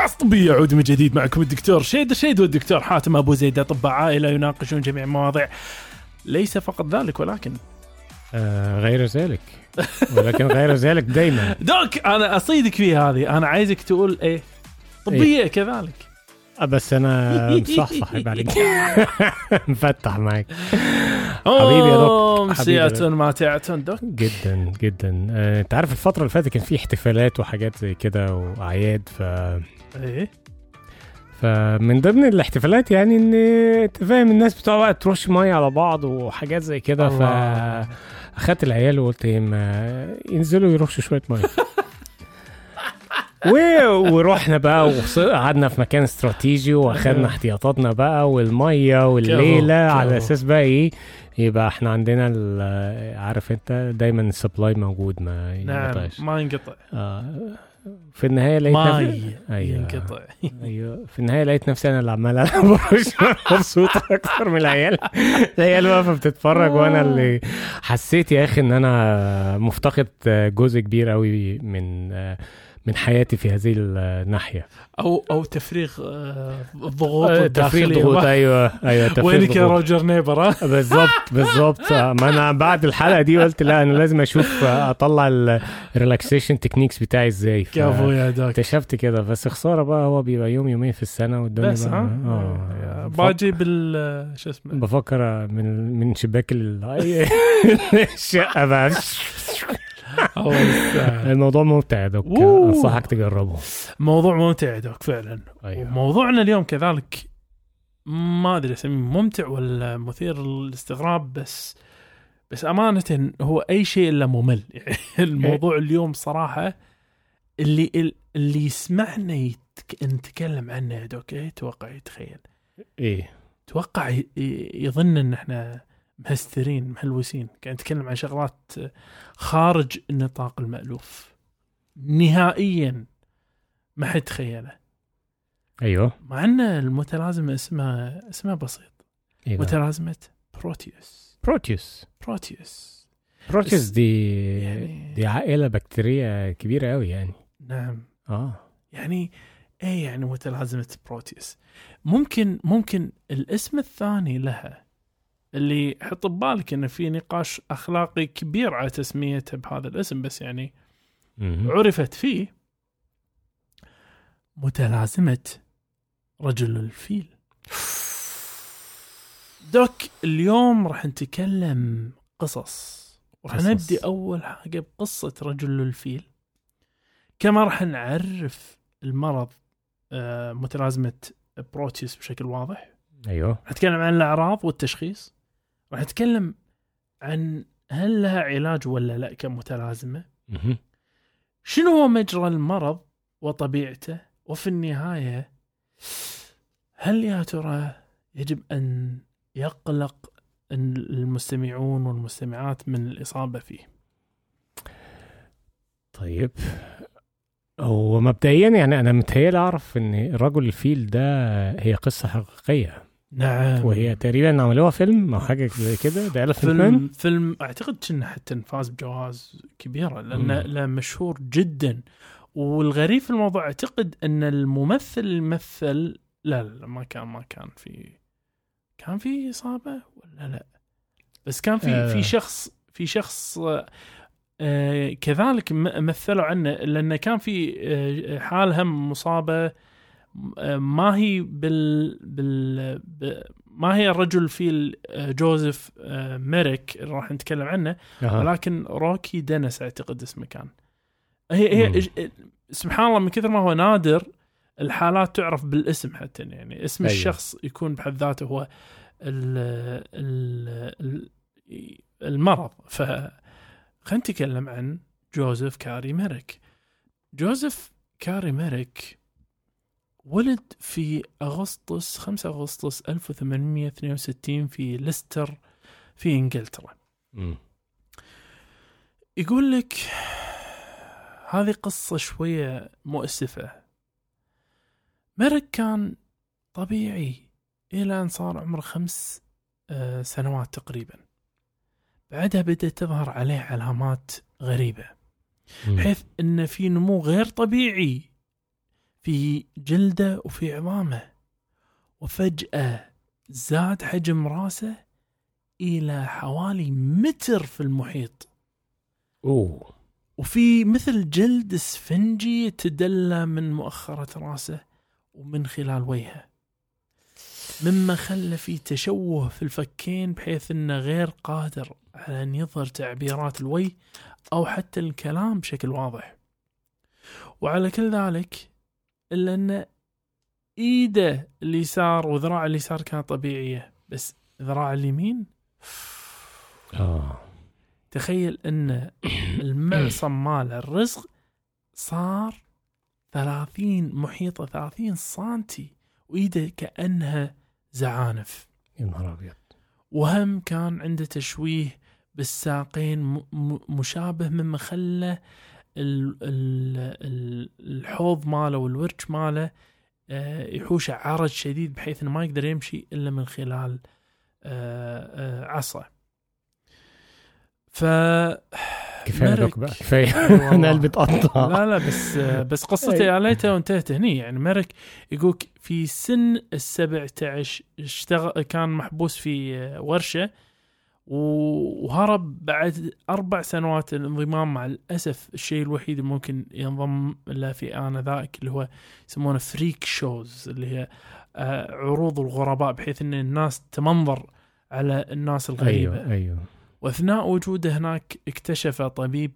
بودكاست طبي يعود من جديد معكم الدكتور شيد. الشيد والدكتور حاتم أبو زيد أطباء عائلة يناقشون جميع المواضيع ليس فقط ذلك ولكن آه غير ذلك. ولكن غير ذلك دايما. دوك أنا أصيدك في هذه. أنا عايزك تقول إيه؟ طبية كذلك. آه بس أنا مصحصح عليك. مفتح معاك حبيبي يا دوك. مسيئة ماتعة دوك. جدا جدا. آه، أنت عارف الفترة اللي فاتت كان في احتفالات وحاجات زي كده وأعياد ف إيه. فمن ضمن الاحتفالات يعني إن أنت فاهم الناس بتوع بقى ترش مية على بعض وحاجات زي كده ف. اخدت العيال وقلت إيه ما ينزلوا يرشوا شوية مية. و... ورحنا بقى وص- قعدنا في مكان استراتيجي وأخدنا احتياطاتنا بقى والمية والليلة على. أساس بقى إيه يبقى إحنا عندنا عارف أنت دايما السبلاي موجود ما نعم ينقطعش. ما ينقطع. آه. في النهاية لقيت نفسي- أيوة. ينقطع. أيوه. في النهاية لقيت نفسي أنا اللي عمال ألعب مبسوط أكتر من العيال. العيال واقفه بتتفرج وأنا اللي حسيت يا أخي إن أنا مفتقد جزء كبير قوي من من حياتي في هذه الناحية. أو أو تفريغ آه، الضغوط تفريغ الداخلية. ضغوط أيوه أيوه تفريغ وينك يا. روجر نيبر؟ بالظبط بالظبط. ما أنا بعد الحلقة دي قلت لا أنا لازم أشوف أطلع ال relaxation techniques بتاعي إزاي. ف- يا doc اكتشفت كده بس خسارة بقى هو بيبقى يوم يومين في السنة والدنيا بس بقى؟ آه. باجي بال شو اسمه؟ بفكر من من شباك ال- الشقة بقى. الموضوع ممتع يا doc. أنصحك تجربه. موضوع ممتع يا doc فعلا. أيوه. وموضوعنا اليوم كذلك ما أدري أسميه ممتع ولا مثير للاستغراب بس بس أمانة هو أي شيء إلا ممل. يعني الموضوع اليوم صراحة اللي اللي يسمعنا يتك... نتكلم عنه يا دوك إيه توقع يتخيل. إيه. توقع يظن إن إحنا مهسترين مهلوسين. قاعد نتكلم عن شغلات خارج النطاق المألوف. نهائيا ما حد تخيله. أيوه. مع إن المتلازمة اسمها اسمها بسيط. بقى؟ متلازمة بروتيوس بروتيوس بروتيوس بروتيوس دي يعني- دي عائلة بكتيرية كبيرة قوي يعني. نعم. آه. يعني إيه يعني متلازمة بروتيوس؟ ممكن ممكن الاسم الثاني لها اللي حط ببالك إن في نقاش أخلاقي كبير على تسميتها بهذا الاسم بس يعني مهم. عرفت فيه. متلازمة رجل الفيل. دوك اليوم راح نتكلم قصص. راح. نبدي أول حاجة بقصة رجل الفيل. كما راح نعرف المرض آه، متلازمة بروتيوس بشكل واضح. أيوه. راح نتكلم عن الأعراض والتشخيص. راح نتكلم عن هل لها علاج ولا لا كمتلازمة. شنو هو مجرى المرض وطبيعته؟ وفي النهاية هل يا ترى يجب أن يقلق المستمعون والمستمعات من الإصابة فيه؟ طيب. هو مبدئيا يعني أنا متهيألي أعرف إن رجل الفيل ده هي قصة حقيقية. نعم. وهي تقريبا عملوها فيلم أو حاجة زي كده ده الف فيلم فيلم أعتقد كنا حتى فاز بجوائز كبيرة لأنه. لا مشهور جدا. والغريب في الموضوع أعتقد إن الممثل اللي مثل لا لا لا، ما كان ما كان في كان في إصابة ولا لا؟ بس كان في آه. في شخص في شخص آه، كذلك مثلوا عنه لأنه كان في آه، حال هم مصابة آه، ما هي بال بال ب- ما هي الرجل في جوزيف ميريك اللي راح نتكلم عنه أها. ولكن روكي دينيس أعتقد اسمه كان هي هي. إج- سبحان الله من كثر ما هو نادر الحالات تعرف بالاسم حتى يعني اسم أيوة. الشخص يكون بحد ذاته هو ال ال ال المرض ف خلينا نتكلم عن جوزيف كاري ميريك. جوزيف كاري ميريك ولد في أغسطس 5 أغسطس 1862 في ليستر في إنجلترا. مم. يقول لك هذه قصة شوية مؤسفة. ميريك كان طبيعي إلى أن صار عمره خمس آه، سنوات تقريبا. بعدها بدأت تظهر عليه علامات غريبة مم. بحيث أن في نمو غير طبيعي في جلدة وفي عظامه وفجأة زاد حجم رأسه إلى حوالي متر في المحيط. أوه. وفي مثل جلد اسفنجي يتدلى من مؤخرة رأسه ومن خلال وجهه. مما خلى في تشوه في الفكين بحيث إنه غير قادر على أن يظهر تعبيرات الوجه أو حتى الكلام بشكل واضح. وعلى كل ذلك إلا أن إيده اليسار وذراعه اليسار كانت طبيعية بس ذراع اليمين؟ آه. تخيل إن المعصم مال الرزق صار 30 محيطه 30 سنتي وإيده كأنها زعانف. يا نهار أبيض. وهم كان عنده تشويه بالساقين مشابه مما خلى ال- ال- ال- الحوض ماله والورش ماله آه، يحوشه عرج شديد بحيث إنه ما يقدر يمشي إلا من خلال آه، آه، عصا. ف كفايه. دوك بقى؟ كفايه. أنا قلبي اتقطع لا لا بس بس قصتي أي. عليته وانتهت هني. يعني مرك يقولك في سن السبع عشر اشتغل كان محبوس في ورشة و- وهرب بعد أربع سنوات الانضمام. مع الأسف الشيء الوحيد اللي ممكن ينضم له في آنذاك اللي هو يسمونه freak shows اللي هي آه، عروض الغرباء بحيث أن الناس تمنظر على الناس الغريبة. أيوه أيوه. وأثناء وجوده هناك اكتشف طبيب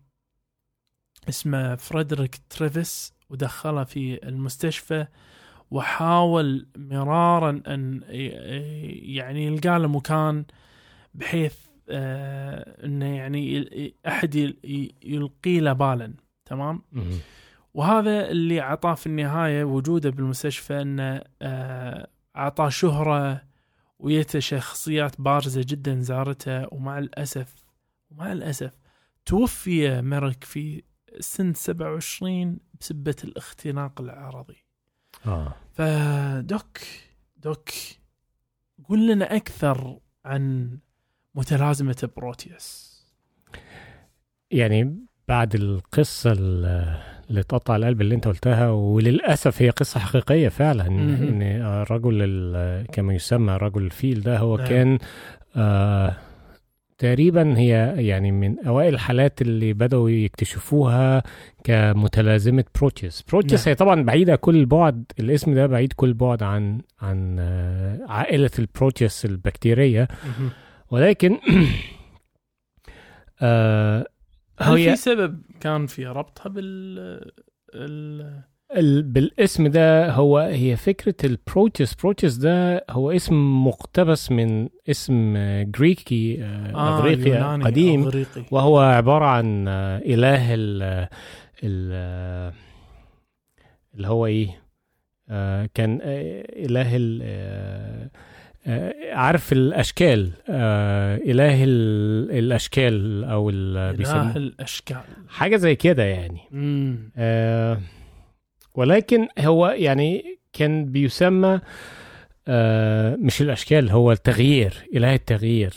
اسمه فريدريك تريفيس ودخله في المستشفى وحاول مرارا أن يعني يلقى له مكان بحيث آه، إنه يعني أحد يلقي له بالا تمام. وهذا اللي أعطاه في النهاية وجوده بالمستشفى إنه آه، أعطاه شهرة ويته شخصيات بارزة جدا زارته ومع الأسف ومع الأسف توفي ميرك في سن 27 بسبة الاختناق العرضي. آه. فدوك دوك قل لنا أكثر عن متلازمة بروتيوس. يعني بعد القصة ال- اللي تقطع القلب اللي انت قلتها وللأسف هي قصة حقيقية فعلا. إن الرجل ال- كما يسمى رجل الفيل ده هو نعم. كان آه تقريبا هي يعني من أوائل الحالات اللي بدأوا يكتشفوها كمتلازمة بروتيوس بروتيوس نعم. هي طبعا بعيدة كل البعد الاسم ده بعيد كل البعد عن عن آه، عائلة البروتيوس البكتيرية ولكن آه هل في سبب كان في ربطها بال ال... ال- بالاسم ده هو هي فكرة البروتيوس بروتيوس ده هو اسم مقتبس من اسم آه، Greek ـي آه، أغريقي يوناني، قديم. أغريقي. وهو عبارة عن آه، إله ال ال آه، اللي هو إيه آه، كان آه، عارف الأشكال آه، إله ال- الأشكال أو ال- إله الأشكال. حاجة زي كده يعني. آه ولكن هو يعني كان بيسمى آه مش الأشكال هو التغيير إله التغيير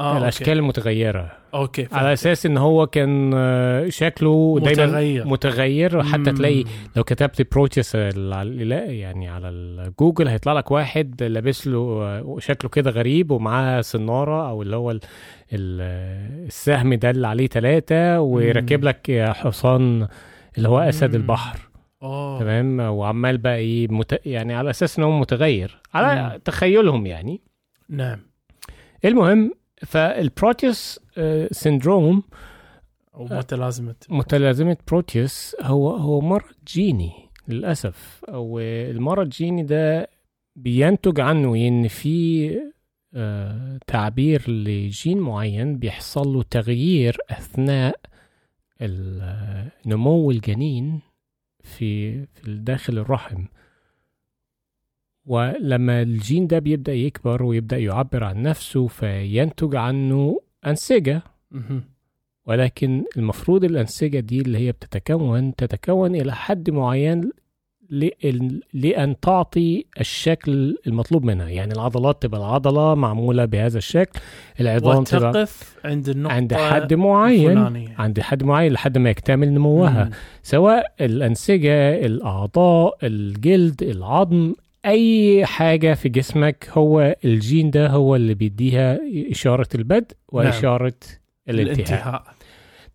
آه الأشكال المتغيرة. okay, okay. على أساس إن هو كان آه شكله دايما متغير متغير حتى مم. تلاقي لو كتبت الاله يعني على الجوجل هيطلع لك واحد لابس له آه، شكله كده غريب ومعاه صنارة أو اللي هو ال- ال- السهم ده اللي عليه ثلاثة ويركب مم. لك حصان اللي هو أسد مم. البحر اوه تمام وعمال بقى إيه مت... يعني على أساس إن هو متغير على مم. تخيلهم يعني نعم المهم فال Proteus syndrome أو متلازمة. متلازمة بروتيوس هو هو مرض جيني للأسف. أو المرض الجيني ده بينتج عنه إن في آه، تعبير لجين معين بيحصل له تغيير أثناء نمو الجنين في في داخل الرحم. ولما الجين ده بيبدأ يكبر ويبدأ يعبر عن نفسه فينتج عنه أنسجة. ولكن المفروض الأنسجة دي اللي هي بتتكون تتكون إلى حد معين لأن تعطي الشكل المطلوب منها يعني العضلات تبقى العضلة معمولة بهذا الشكل العظام تبقى وتقف عند النقطة عند حد معين الفلانية. عند حد معين لحد ما يكتمل نموها مم. سواء الأنسجة الأعضاء الجلد العظم أي حاجة في جسمك هو الجين ده هو اللي بيديها إشارة البدء وإشارة الانتهاء الانتهاء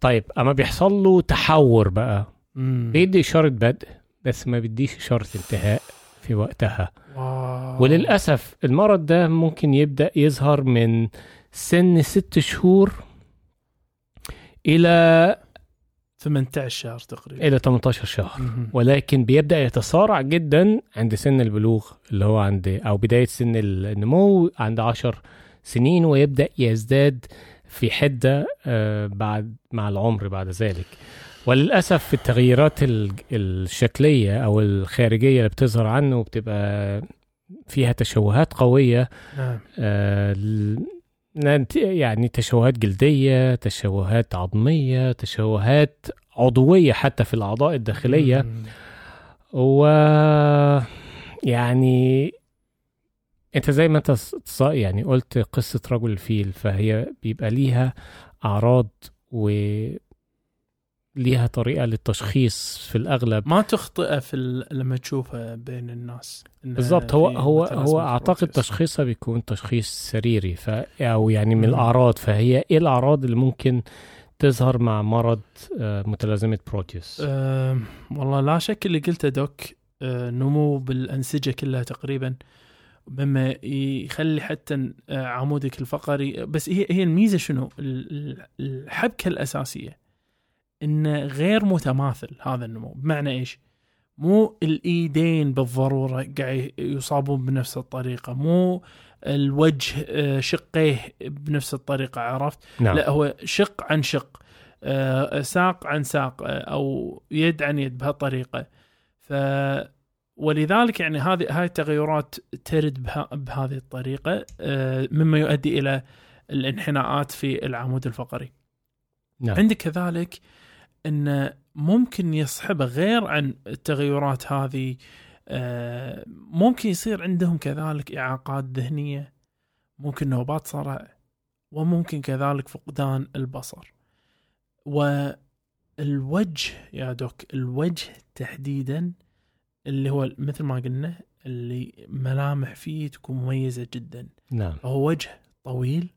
طيب أما بيحصل له تحور بقى مم. بيدي إشارة بدء بس ما بيديش إشارة انتهاء في وقتها واو. وللأسف المرض ده ممكن يبدأ يظهر من سن ست شهور إلى 18 شهر تقريبا. إلى 18 شهر. مم. ولكن بيبدأ يتسارع جدا عند سن البلوغ اللي هو عند أو بداية سن النمو عند 10 سنين ويبدأ يزداد في حدة آه، بعد مع العمر بعد ذلك. وللأسف في التغييرات ال- الشكلية أو الخارجية اللي بتظهر عنه بتبقى فيها تشوهات قوية نعم. آه، يعني تشوهات جلدية تشوهات عظمية تشوهات عضوية حتى في الأعضاء الداخلية مم. و يعني أنت زي ما أنت يعني قلت قصة رجل الفيل فهي بيبقى ليها أعراض و ليها طريقة للتشخيص في الأغلب. ما تخطئة في ال... لما تشوفه بين الناس. بالضبط. هو هو هو أعتقد. تشخيصها بيكون تشخيص سريري ف أو يعني من. الأعراض. فهي إيه الأعراض اللي ممكن تظهر مع مرض آه، متلازمة بروتيوس؟ أم، والله لا شك اللي قلته دوك أه، نمو بالأنسجة كلها تقريبا. مما يخلي حتى أه، عمودك الفقري. بس هي هي الميزة شنو؟ ال- ال- إنه غير متماثل هذا النمو. بمعنى إيش؟ مو الإيدين بالضرورة قاعد يصابون بنفس الطريقة مو الوجه أه، شقيه بنفس الطريقة عرفت؟ نعم. لا هو شق عن شق آه، ساق عن ساق آه، أو يد عن يد بهالطريقة. ف ولذلك يعني هذه هاي التغيرات ترد بها بهذه الطريقة آه، مما يؤدي إلى الانحناءات في العمود الفقري. نعم. عندك كذلك ان ممكن يصحبه غير عن التغيرات هذه آه، ممكن يصير عندهم كذلك إعاقات ذهنية ممكن نوبات صرع وممكن كذلك فقدان البصر. والوجه يا دوك الوجه تحديدا اللي هو مثل ما قلنا اللي ملامح فيه تكون مميزة جدا. نعم. هو وجه طويل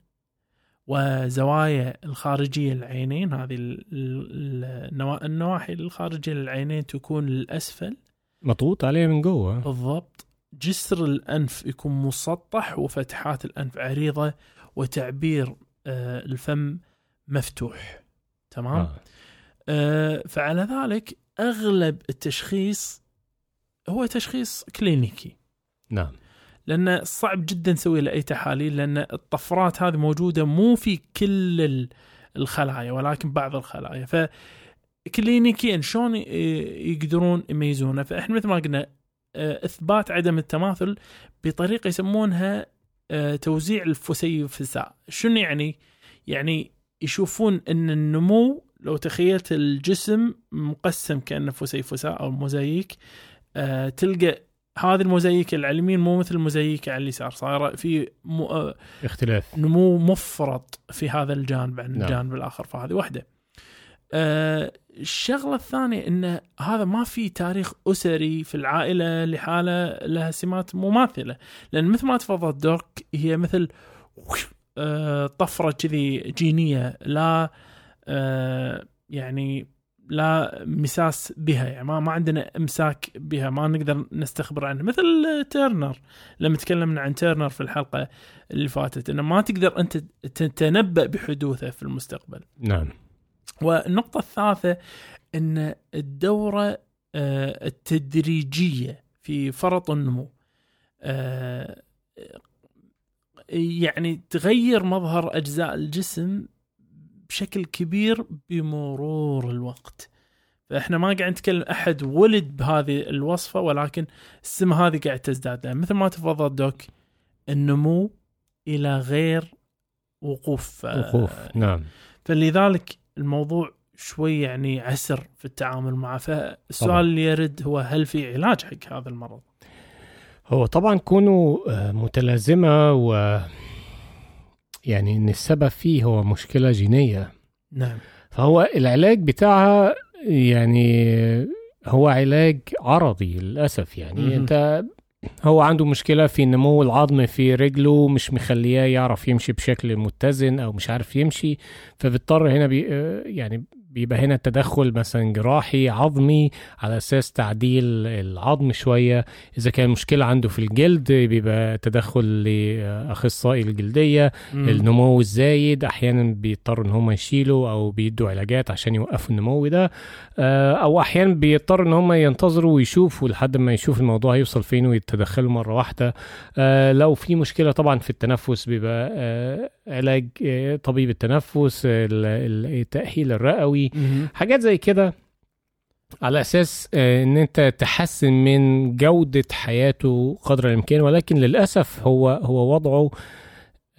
وزوايا الخارجية للعينين هذه ال- ال- النوا- النواحي الخارجية للعينين تكون للأسفل مضغوط عليه من جوه. بالضبط. جسر الأنف يكون مسطح وفتحات الأنف عريضة وتعبير آه، الفم مفتوح. تمام؟ آه. آه، فعلى ذلك أغلب التشخيص هو تشخيص كلينيكي. نعم. لأن صعب جدا نسوي له اي تحاليل لأن الطفرات هذه موجودة مو في كل ال- الخلايا ولكن بعض الخلايا. فكلينيكيا شلون ي- يقدرون يميزونه فإحنا مثل ما قلنا آه، إثبات عدم التماثل بطريقة يسمونها آه، توزيع الفسيفساء شنو يعني؟ يعني يشوفون إن النمو لو تخيلت الجسم مقسم كأنه فسيفساء أو موزاييك آه، تلقى هذه الموزاييك اللي على اليمين مو مثل الموزاييك على اليسار صايره في م... آه، اختلاف نمو مفرط في هذا الجانب عن نعم. الجانب الآخر فهذه واحدة. آه الشغلة الثانية انه هذا ما في تاريخ أسري في العائلة لحالة لها سمات مماثله لأن مثل ما تفضل دوك هي مثل آه طفرة كذي جينية لا آه يعني لا مساس بها يعني ما, ما عندنا امساك بها ما نقدر نستخبر عنها. مثل Turner لما تكلمنا عن Turner في الحلقة اللي فاتت إنه ما تقدر أنت تتنبأ بحدوثه في المستقبل. نعم. والنقطة الثالثة إن الدورة آه، التدريجية في فرط النمو آه، يعني تغير مظهر أجزاء الجسم بشكل كبير بمرور الوقت. فإحنا ما قاعد نتكلم أحد ولد بهذه الوصفة ولكن السمة هذه قاعد تزداد. لأن مثل ما تفضل دوك النمو إلى غير وقوف. آه، وقوف نعم. فلذلك الموضوع شوي يعني عسر في التعامل معه. فالسؤال طبعاً. اللي يرد هو هل في علاج حق هذا المرض؟ هو طبعا كونه آه، متلازمة و يعني إن السبب فيه هو مشكلة جينية. نعم. فهو العلاج بتاعها يعني هو علاج عرضي للأسف يعني. مهم. أنت هو عنده مشكلة في نمو العظم في رجله مش مخلياه يعرف يمشي بشكل متزن أو مش عارف يمشي فبيضطر هنا بي يعني بيبقى هنا تدخل مثلا جراحي عظمي على أساس تعديل العظم شوية. إذا كان مشكلة عنده في الجلد بيبقى تدخل لأخصائي الجلدية. مم. النمو الزايد أحيانا بيضطروا إن هم يشيلوا أو بيدوا علاجات عشان يوقفوا النمو ده. آه، أو أحيانا بيضطروا إن هم ينتظروا ويشوفوا لحد ما يشوف الموضوع هيوصل فين ويتدخلوا مرة واحدة. آه، لو في مشكلة طبعا في التنفس بيبقى آه، علاج طبيب التنفس ال- ال- التاهيل الرئوي مهم. حاجات زي كده على أساس آه، إن أنت تحسن من جودة حياته قدر الإمكان ولكن للأسف هو هو وضعه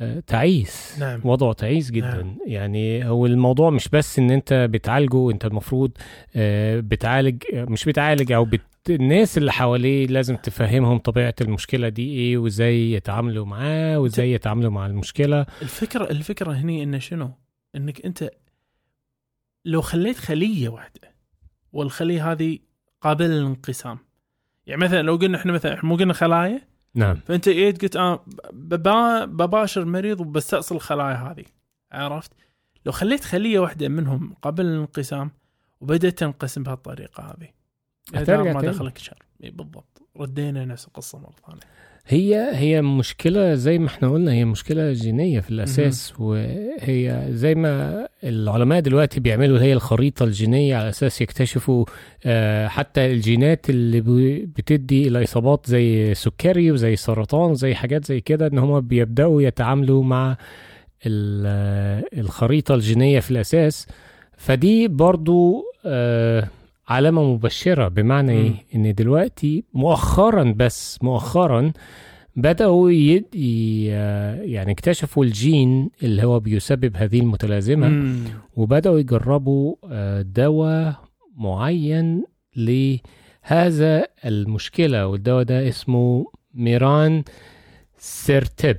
آه، تعيس نعم. وضعه تعيس جدا نعم. يعني هو الموضوع مش بس إن أنت بتعالجه أنت المفروض آه، بتعالج مش بتعالج أو بت... الناس اللي حواليه لازم تفهمهم طبيعة المشكلة دي إيه وإزاي يتعاملوا معاه وإزاي يتعاملوا مع المشكلة الفكرة الفكرة هني انه شنو؟ إنك أنت لو خليت خلية واحدة والخلية هذه قابلة للانقسام. يعني مثلا لو قلنا إحنا مثلا مو قلنا خلايا؟ نعم. فأنت جيت قلت أنا ببا بباشر مريض وبستأصل الخلايا هذه. عرفت؟ لو خليت خلية واحدة منهم قابلة للانقسام وبدأت تنقسم بهالطريقة هذه ما. دخلك شر. بالضبط. ردينا نفس القصة مرة ثانية. هي هي مشكلة زي ما إحنا قلنا هي مشكلة جينية في الأساس وهي زي ما العلماء دلوقتي بيعملوا هي الخريطة الجينية على أساس يكتشفوا آه، حتى الجينات اللي بتدي إلى إصابات زي سكري وزي سرطان وزي حاجات زي كده إن هم بيبدأوا يتعاملوا مع آه، الخريطة الجينية في الأساس. فدي برضو آه، علامة مبشرة بمعنى. إيه؟ إن دلوقتي مؤخرا بس مؤخرا بدأوا يد... ي- يعني اكتشفوا الجين اللي هو بيسبب هذه المتلازمة مم. وبدأوا يجربوا آه، دواء معين لهذا المشكلة والدواء ده اسمه ميران سيرتب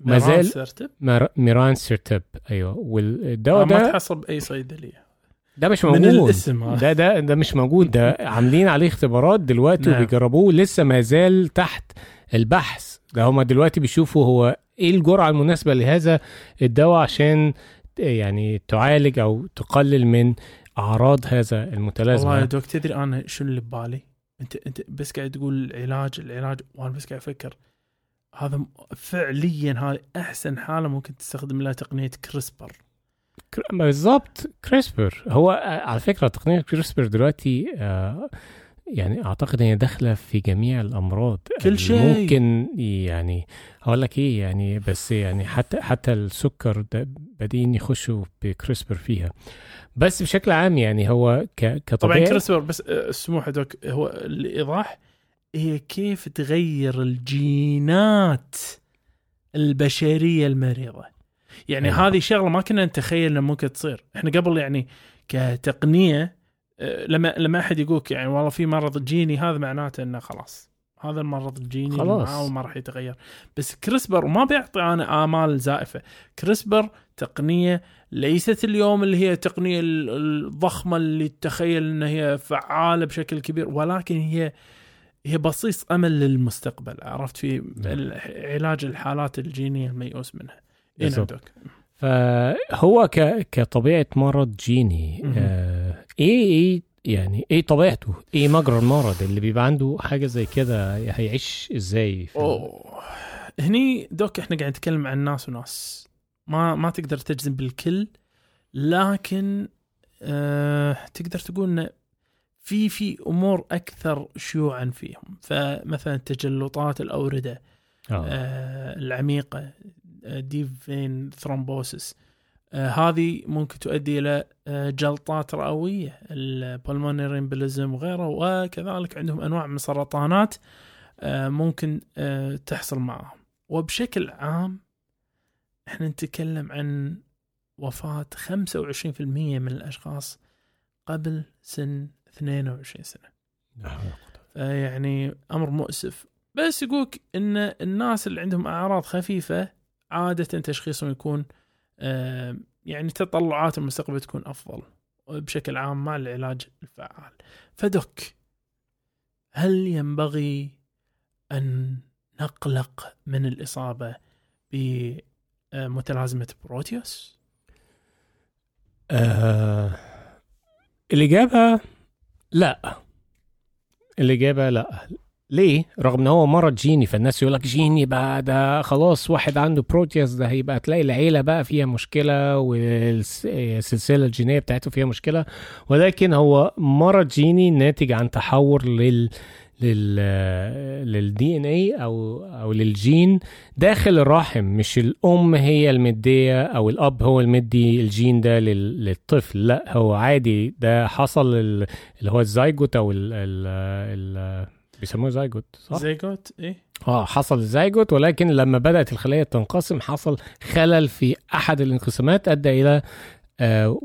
ما ميران سيرتب مر- ميران سيرتب أيوه والدواء آه، ما ده تحصل بأي صيدلية ده مش من موجود. الاسم. هذا ده ده ده مش موجود. ده عاملين عليه اختبارات دلوقتي نعم. وبيجربوه لسه ما زال تحت البحث. ده هما دلوقتي بيشوفوا هو إيه الجرعة المناسبة لهذا الدواء عشان يعني تعالج أو تقلل من أعراض هذا والله يا المتلازمه دوك تدري أنا شنو اللي ببالي؟ انت أنت بس قاعد تقول العلاج العلاج وأنا بس قاعد أفكر. هذا فعليا هذه أحسن حالة ممكن تستخدم لها تقنية كريسبر. كر- بالظبط كريسبر هو آه، على فكرة تقنية كريسبر دلوقتي آه، يعني أعتقد هي داخلة في جميع الأمراض كل شيء. ممكن يعني هقول لك إيه يعني بس يعني حتى حتى السكر ده بادئين يخشوا بكريسبر فيها. بس بشكل عام يعني هو ك طبعا كطبيعي كريسبر بس آه، السموح يا دوك هو الإيضاح هي كيف تغير الجينات البشرية المريضة. يعني أيوة. هذه شغلة ما كنا نتخيل إنها ممكن تصير. إحنا قبل يعني كتقنية آه، لما لما أحد يقولك يعني والله في مرض جيني هذا معناته إنه خلاص. هذا المرض الجيني خلاص. معاه وما راح يتغير. بس كريسبر وما بيعطي أنا آمال زائفة. كريسبر تقنية ليست اليوم اللي هي التقنيه ال- الضخمة اللي تخيل إن هي فعالة بشكل كبير ولكن هي هي بصيص أمل للمستقبل. عرفت في ال- علاج الحالات الجينية الميؤوس منها. فهو ك كطبيعة مرض جيني. آه إيه إيه يعني إيه طبيعته؟ إيه مجرى المرض اللي بيبقى عنده حاجة زي كده هيعيش إزاي في أوه. هني دوك إحنا قاعد نتكلم عن ناس وناس. ما ما تقدر تجزم بالكل لكن آه تقدر تقول إن في في أمور أكثر شيوعا فيهم. فمثلا تجلطات الأوردة آه. آه العميقة deep vein thrombosis هذه ممكن تؤدي إلى آه جلطات رئوية ال pulmonary embolism وغيره وكذلك عندهم أنواع من السرطانات آه ممكن آه تحصل معهم. وبشكل عام إحنا نتكلم عن وفاة 25% من الأشخاص قبل سن 22 سنة. فيعني أمر مؤسف. بس يقولك إن الناس اللي عندهم أعراض خفيفة عادة تشخيصهم يكون آه، يعني تطلعات المستقبل تكون أفضل بشكل عام مع العلاج الفعال. فدك هل ينبغي أن نقلق من الإصابة بمتلازمة بروتيوس؟ آه الإجابة لا. الإجابة لا. ليه؟ رغم إن هو مرض جيني فالناس يقول لك جيني بقى ده خلاص واحد عنده بروتيوس ده هيبقى تلاقي العيلة بقى فيها مشكلة والسلسلة الجينية بتاعته فيها مشكلة. ولكن هو مرض جيني ناتج عن تحور لل لل لل DNA أو أو للجين داخل الرحم. مش الأم هي المدية أو الأب هو المدي الجين ده لل- للطفل لأ هو عادي. ده حصل ال- اللي هو الزيجوت أو ال ال ال بيسموه زيجوت صح؟ زيجوت إيه؟ آه حصل الزيجوت ولكن لما بدأت الخلية تنقسم حصل خلل في أحد الانقسامات أدى إلى آه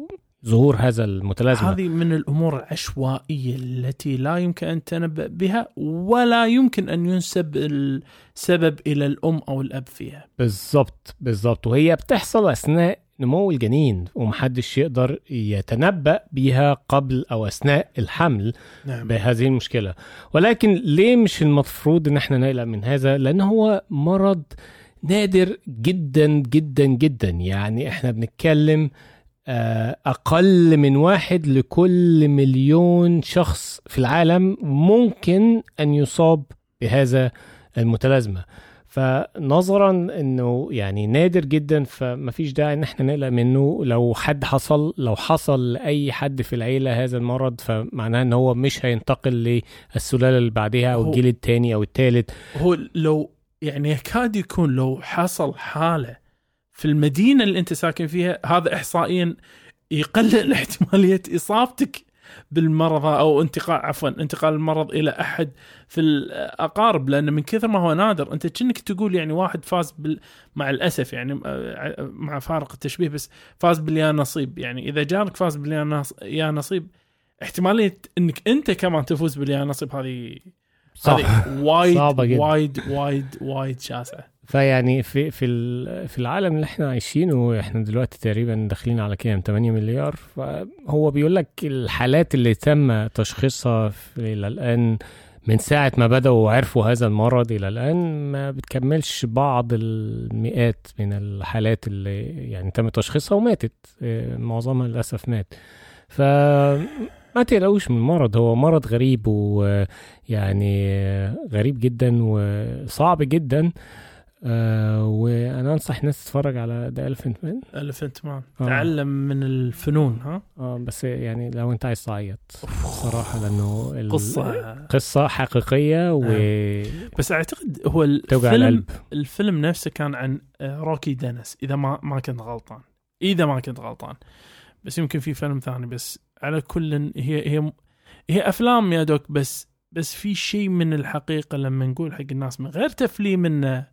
ظهور هذا المتلازمة هذه من الأمور العشوائية التي لا يمكن أن تنبأ بها ولا يمكن أن ينسب السبب إلى الأم أو الأب فيها. بالظبط بالظبط وهي بتحصل أثناء نمو الجنين ومحدش يقدر يتنبأ بيها قبل أو أثناء الحمل نعم. بهذه المشكلة. ولكن ليه مش المفروض إن إحنا نقلق من هذا؟ لأن هو مرض نادر جدا جدا جدا. يعني إحنا بنتكلم آه، أقل من واحد لكل مليون شخص في العالم ممكن أن يصاب بهذا المتلازمة. فنظرا إنه يعني نادر جدا فما فيش داعي إن إحنا نقلق منه. لو حد حصل لو حصل لأي حد في العيلة هذا المرض فمعناه إن هو مش هينتقل للسلالة اللي بعدها أو الجيل الثاني أو الثالث هو لو يعني يكاد يكون لو حصل حالة في المدينة اللي أنت ساكن فيها هذا احصائيا يقلل احتمالية إصابتك. بالمرض أو انتقال عفوا انتقال المرض إلى أحد في الأقارب لأن من كثر ما هو نادر أنت كأنك تقول يعني واحد فاز بال مع الأسف يعني آه، مع فارق التشبيه بس فاز باليا نصيب. يعني إذا جارك فاز باليا نص- يا نصيب احتمالية إنك أنت كمان تفوز باليا نصيب هذه هذه وايد صعبة جدا. وايد وايد وايد شاسعة. فيعني في في في العالم اللي إحنا عايشينه إحنا دلوقتي تقريبا داخلين على كام؟ 8 مليار. فهو بيقول لك الحالات اللي تم تشخيصها إلى الآن من ساعة ما بدأوا وعرفوا هذا المرض إلى الآن ما بتكملش بعض المئات من الحالات اللي يعني تم تشخيصها وماتت. آه، معظمها للأسف مات. فما تقلقوش من المرض. هو مرض غريب ويعني غريب جدا وصعب جدا. آه وأنا أنصح الناس تتفرج على ذا الفنت مان الفنت مان آه. تعلم من الفنون ها؟ آه بس يعني لو أنت عايز تعيط. صراحة لأنه قصة. قصة حقيقية و بس أعتقد هو الفيلم القلب. الفيلم نفسه كان عن آه، روكي دينيس إذا ما ما كنت غلطان. إذا ما كنت غلطان. بس يمكن في فيلم ثاني بس على كل هي هي هي أفلام يا دوك بس بس في شيء من الحقيقة لما نقول حق الناس من غير تسلية منه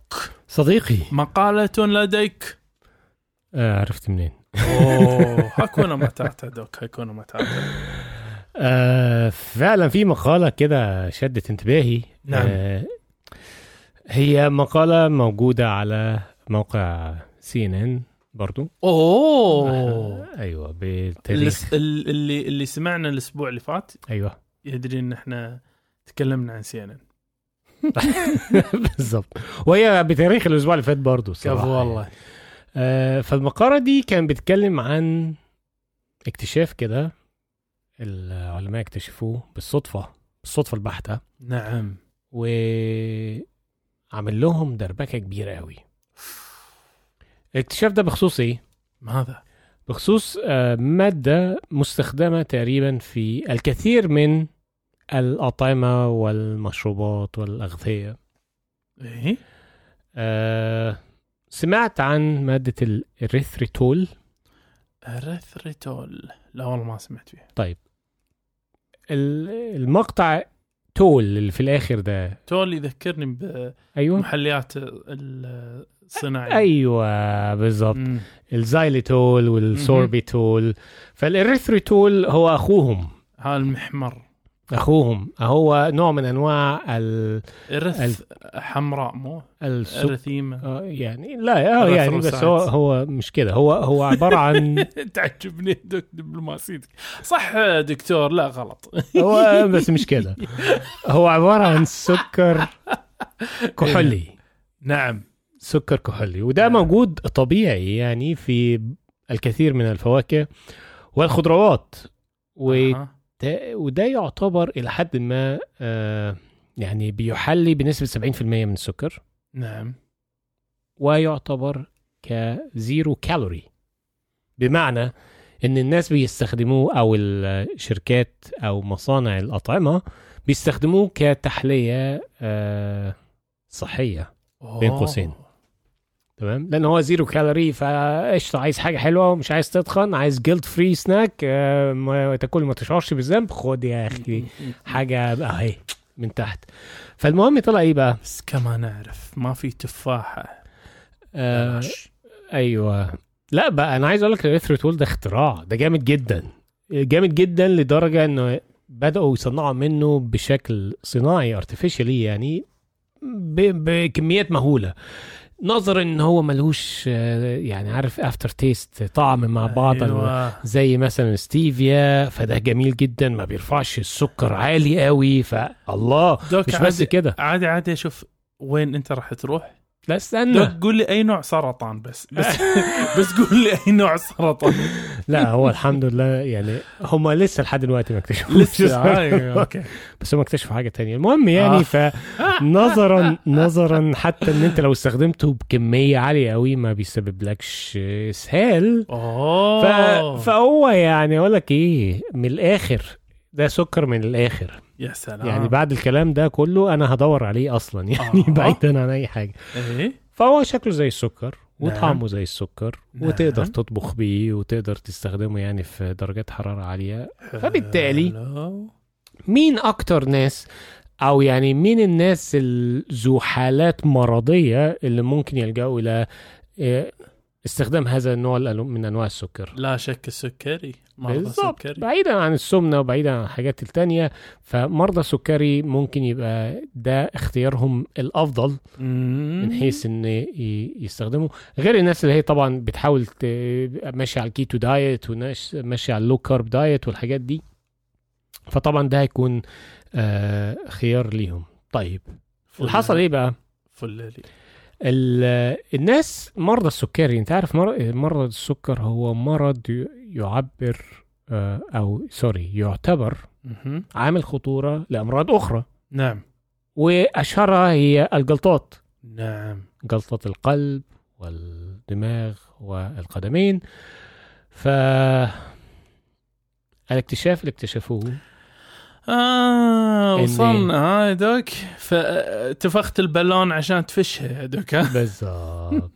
صديقي. مقالة لديك. آه عرفت منين؟ أوه hakuna matata دوك hakuna matata آه فعلا في مقالة كده شدت انتباهي. نعم. آه هي مقالة موجودة على موقع CNN برضو. أوه. آه أيوه اللي اللي اللي سمعنا الأسبوع اللي فات. أيوه. يدري إن إحنا تكلمنا عن CNN بالظبط وهي بتاريخ الأسبوع اللي فات برضه كفو الصراحه والله. آه فالمقاله دي كان بتتكلم عن اكتشاف كده العلماء اكتشفوه بالصدفة بالصدفة البحتة. نعم. وعمل لهم دربكة كبيرة قوي الاكتشاف ده بخصوص إيه؟ ماذا؟ بخصوص آه، مادة مستخدمة تقريبا في الكثير من الأطعمة والمشروبات والأغذية. إيه؟ آه، سمعت عن مادة ال erythritol erythritol لا والله ما سمعت فيها. ال- المقطع tol اللي في الآخر ده. tol يذكرني بمحليات الصناعيه أيوه بالظبط مم. ال xylitol وال sorbitol. فال erythritol هو أخوهم. ها المحمر. أخوهم. هو نوع من أنواع ال... إرث حمراء مو؟ السك... erythema. آه، يعني لا آه، يعني بس هو. هو مش كده. هو هو عبارة عن تعجبني دوك دبلوماسيتك. صح دكتور لا غلط. هو بس مش كده. هو عبارة عن سكر كحولي. نعم. سكر كحولي. وده نعم. موجود طبيعي يعني في الكثير من الفواكه والخضروات. و... أها. ده وده يعتبر إلى حد ما آه يعني بيحلي بنسبة 70% من السكر نعم ويعتبر كزيرو كالوري بمعنى إن الناس بيستخدموه أو الشركات أو مصانع الأطعمة بيستخدموه كتحلية آه صحية بين. قوسين. تمام؟ لأن هو zero calorie فقشطة. عايز حاجة حلوة ومش عايز تتخن عايز guilt free snack آه ما تاكل ما تشعرش بالذنب. خد يا أخي حاجة أهي من تحت. فالمهم طلع إيه بقى؟ بس كما نعرف ما في تفاحة. آه. أيوه. لا بقى أنا عايز أقول لك ال erythritol ده اختراع. ده جامد جدا. جامد جدا لدرجة إنه بدأوا يصنعوا منه بشكل صناعي artificially يعني بكميات مهولة. نظرا إن هو ملهوش آه، يعني عارف after taste طعم مع بعض أيوة. زي مثلا ستيفيا فده جميل جدا ما بيرفعش السكر عالي قوي فالله مش بس كده عادي عادي أشوف وين أنت راح تروح لا استنى. قول لي أي نوع سرطان بس. بس بس قول لي أي نوع سرطان. لا هو الحمد لله يعني هم لسه لحد دلوقتي ما اكتشفوش. لسه؟ هاي، okay. بس هم اكتشفوا حاجة تانية. المهم يعني آه. فنظرا نظرا حتى إن أنت لو استخدمته بكمية عالية قوي ما بيسببلكش إسهال. ف... فهو يعني أقول لك إيه من الآخر ده سكر من الآخر يا سلام يعني بعد الكلام ده كله أنا هدور عليه أصلا يعني آه. بعيدا عن أي حاجة إيه فهو شكله زي السكر نعم. وطعمه زي السكر نعم. وتقدر تطبخ بيه وتقدر تستخدمه يعني في درجات حرارة عالية فبالتالي. مين أكتر ناس أو يعني مين الناس ال- ذو حالات مرضية اللي ممكن يلجأوا إلى آه، استخدام هذا النوع من أنواع السكر. لا شك السكري مرضى سكري. بعيدا عن السمنة وبعيدا عن الحاجات التانية فمرضى السكري ممكن يبقى ده اختيارهم الأفضل من حيث إن يستخدموا غير الناس اللي هي طبعا بتحاول ماشيه على ال keto diet وناس ماشيه على ال low carb diet والحاجات دي. فطبعا ده هيكون آه خيار ليهم. طيب اللي حصل إيه بقى؟ فلالي ال- الناس مرضى السكري انت عارف مر- مرض السكر هو مرض يعبر آه أو sorry يعتبر. عامل خطورة لأمراض أخرى. نعم. وأشهرها هي الجلطات. نعم. جلطة القلب والدماغ والقدمين. ف الاكتشاف اللي اكتشفوه آه وصلنا ها يا doc فتفخت البالون عشان تفشها يا دوك بالظبط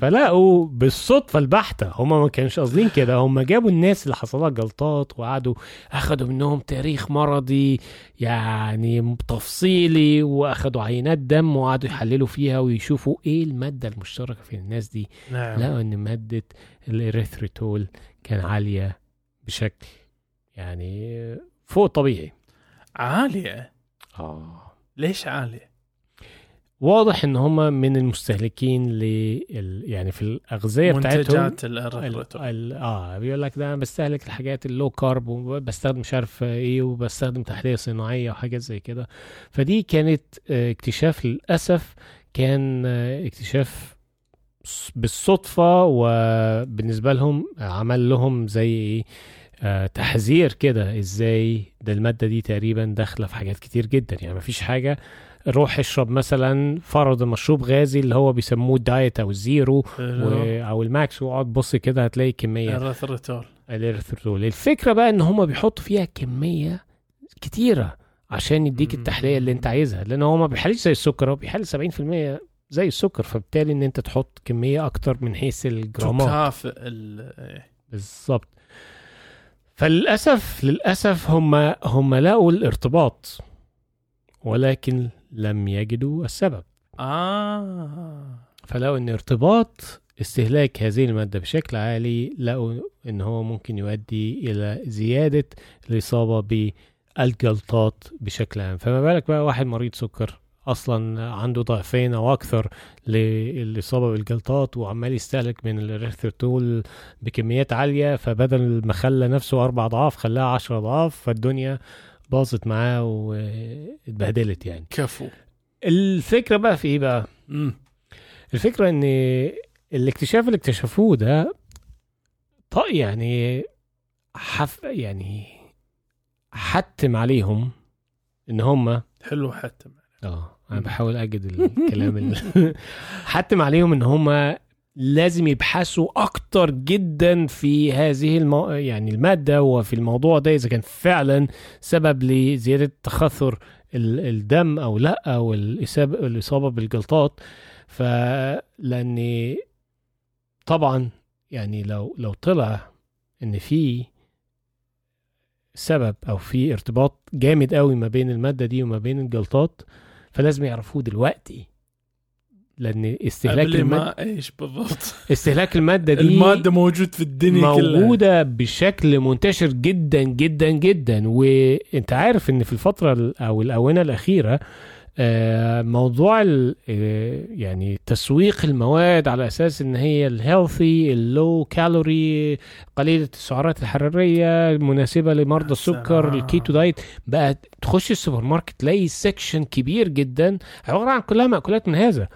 فلقوا بالصدفة البحتة. هم ما كانوش قاصدين كده. هم جابوا الناس اللي حصل لها جلطات وقعدوا أخدوا منهم تاريخ مرضي يعني تفصيلي وأخدوا عينات دم وقعدوا يحللوا فيها ويشوفوا إيه المادة المشتركة في الناس دي. نعم. لقوا إن مادة الإريثريتول كان عالية بشكل يعني فوق الطبيعي عالية؟ آه. ليش عالية؟ واضح إن هم من المستهلكين لل يعني في الأغذية بتاعتهم. منتجات ال... ال erythritol ال... آه. بيقول لك ده أنا بستهلك الحاجات ال low carb وبستخدم مش عارف إيه وبستخدم تحلية صناعية وحاجات زي كده. فدي كانت آه، اكتشاف للأسف كان آه، اكتشاف بالصدفة وبالنسبة لهم عمل لهم زي إيه؟ تحذير كده إزاي ده المادة دي تقريبا داخلة في حاجات كتير جدا. يعني مفيش حاجة. روح اشرب مثلا فرض مشروب غازي اللي هو بيسموه ال diet أو ال zero و... أو ال max واقعد بص كده هتلاقي كمية. ال erythritol ال erythritol الفكرة بقى إن هما بيحطوا فيها كمية كتيرة عشان يديك. التحلية اللي أنت عايزها. لأن هو ما بيحليش زي السكر هو بيحلي 70% زي السكر. فبالتالي إن أنت تحط كمية أكتر من حيث الجرامات. تكافئ إيه. بالظبط. فللأسف للأسف هم هم لقوا الارتباط ولكن لم يجدوا السبب. آه. فلقوا إن ارتباط استهلاك هذه المادة بشكل عالي لقوا إن هو ممكن يؤدي إلى زيادة الإصابة بالجلطات بشكل عام. فما بالك بقى واحد مريض سكر؟ أصلا عنده ضعفين أو أكثر للاصابة بالجلطات وعمال يستهلك من الاريثرتول بكميات عالية فبدل ما خلى نفسه أربع اضعاف خلاها عشر اضعاف فالدنيا باظت معاه واتبهدلت يعني. كفو. الفكرة بقى في إيه بقى؟ مم. الفكرة إن الاكتشاف اللي اكتشفوه ده طق يعني حف يعني حتم عليهم إن هم حلو حتى آه. أنا بحاول أجد الكلام اللي حتم عليهم إن هم لازم يبحثوا أكتر جدا في هذه المو... يعني المادة وفي الموضوع ده إذا كان فعلا سبب لزيادة تخثر ال- الدم أو لأ أو الاصابه الإصابة بالجلطات. فلان طبعا يعني لو لو طلع إن في سبب أو في ارتباط جامد قوي ما بين المادة دي وما بين الجلطات فلازم يعرفوه دلوقتي لأن استهلاك قبل المادة ما إيش بالضبط؟ استهلاك المادة دي الماده موجود في الدنيا كلها. موجودة بشكل منتشر جدا جدا جدا. وأنت عارف إن في الفترة ال- أو الآونة الأخيرة آه، موضوع ال- آه، يعني تسويق المواد على أساس إن هي ال healthy ال low calorie قليلة السعرات الحرارية المناسبه لمرضى السكر. ال keto diet بقى تخش السوبر ماركت تلاقي section كبير جدا عبارة عن كلها مأكولات من هذا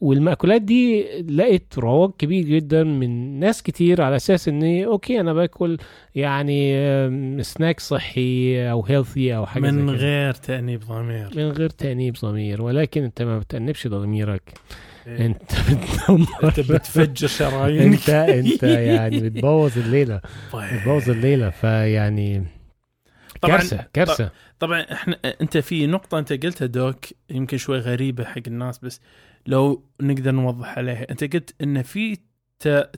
والمأكولات دي لقت رواج كبير جدا من ناس كتير على أساس إن okay أنا باكل يعني سناك صحي أو healthy أو حاجة من. غير تأنيب ضمير. من غير تأنيب ضمير ولكن أنت ما بتأنبش ضميرك. إيه. أنت بتدمر. أنت بتفجر شرايينك أنت أنت يعني بتبوظ الليلة. بتبوظ الليلة. فيعني طبعا كارثة كارثة. طبعا إحنا أنت في نقطة أنت قلتها doc يمكن شوي غريبة حق الناس بس لو نقدر نوضح عليها. أنت قلت إن في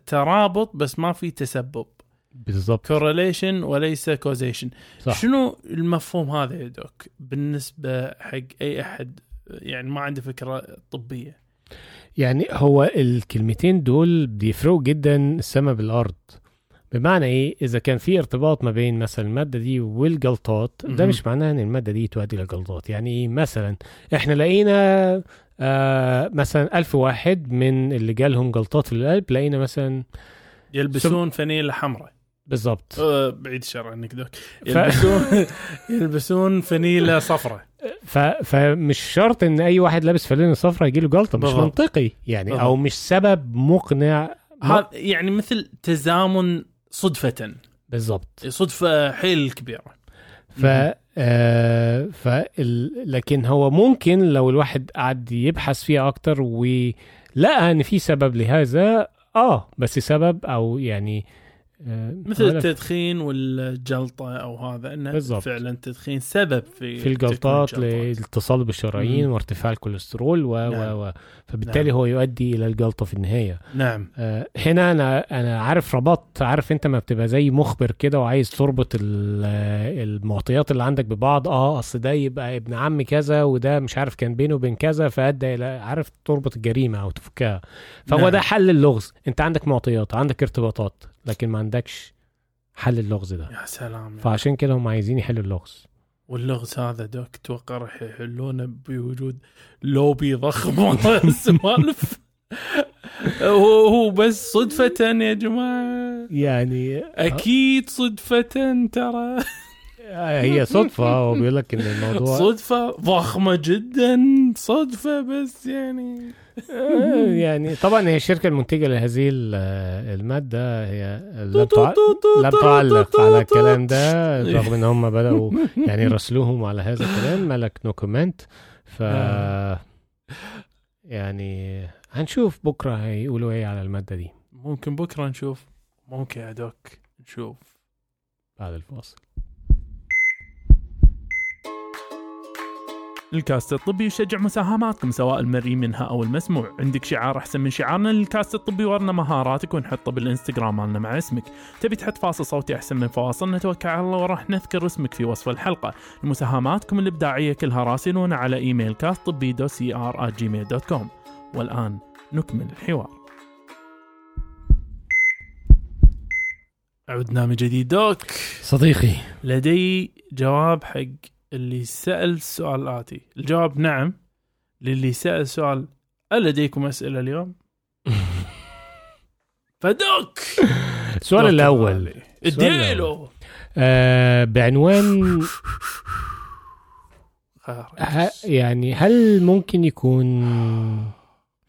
ترابط بس ما في تسبب. بالظبط correlation وليس causation صح. شنو المفهوم هذا يا doc؟ بالنسبة حق أي أحد يعني ما عنده فكرة طبية. يعني هو الكلمتين دول بيفرقوا جدا السما من الأرض. بمعنى إيه إذا كان في ارتباط ما بين مثلا المادة دي والجلطات ده. مش معناه إن المادة دي تؤدي لجلطات يعني إيه؟ مثلا إحنا لقينا آه مثلا ألف واحد من اللي جالهم جلطات في القلب لقينا مثلا يلبسون فانيلة حمراء بالظبط أه بعيد الشر عنك دوك يلبسون يلبسون فانيلة صفراء ف... فمش شرط إن أي واحد لابس فانلة صفراء يجيله جلطة مش بالضبط. منطقي يعني بالضبط. أو مش سبب مقنع هذا يعني مثل تزامن صدفة. بالظبط صدفة حيل كبيرة. ف آه ف لكن هو ممكن لو الواحد قعد يبحث فيها أكتر ولقى إن في سبب لهذا آه بس سبب أو يعني مثل ولا التدخين والجلطة أو هذا أنه بالضبط. فعلا التدخين سبب في في الجلطات تكوين الجلطات. لاتصال بالشرايين. وارتفاع الكوليسترول و نعم. و فبالتالي نعم. هو يؤدي إلى الجلطة في النهاية نعم آه، هنا أنا أنا عارف ربطت عارف أنت ما بتبقى زي مخبر كده وعايز تربط ال- آه، المعطيات اللي عندك ببعض آه أصل ده يبقى ابن عم كذا وده مش عارف كان بينه وبين كذا فأدى إلى عارف تربط الجريمة أو تفكها فهو نعم. ده حل اللغز أنت عندك معطيات عندك ارتباطات لكن ما عندكش حل اللغز ده. يا سلام يا. فعشان كده هم عايزين يحلوا اللغز. واللغز هذا دوك توقع راح يحلونه بوجود لوبي ضخم سوالف هو هو بس صدفة يا جماعة. يعني أكيد صدفة ترى. هي صدفة هو بيقول لك إن الموضوع صدفة ضخمة جدا صدفة بس يعني. آه، يعني طبعا هي الشركة المنتجة لهذه ال- المادة هي لم تع- لم تعلق على الكلام ده رغم إن هم بدأوا يعني يرسلوهم على هذا الكلام مالك no comment. ف آه. يعني هنشوف بكرة هيقولوا إيه على المادة دي. ممكن بكرة نشوف ممكن يا doc نشوف. بعد الفاصل. الكاست الطبي يشجع مساهماتكم سواء المرئي منها أو المسموع. عندك شعار أحسن من شعارنا للكاست الطبي ورنا مهاراتك ونحطه بالإنستغرام مالنا مع اسمك. تبي تحط فاصل صوتي أحسن من فواصل؟ نتوكل على الله وراح نذكر اسمك في وصف الحلقة. مساهماتكم الإبداعية كلها راسلونا على إيميل كاست طبي دو سي ار Gmail dot com والآن نكمل الحوار. عدنا من جديد. doc. صديقي. لدي جواب حق اللي سأل السؤال الآتي الجواب نعم للي سأل سؤال هل لديكم أسئلة اليوم؟ فدوك! السؤال. السؤال اديله. آه بعنوان يعني هل ممكن يكون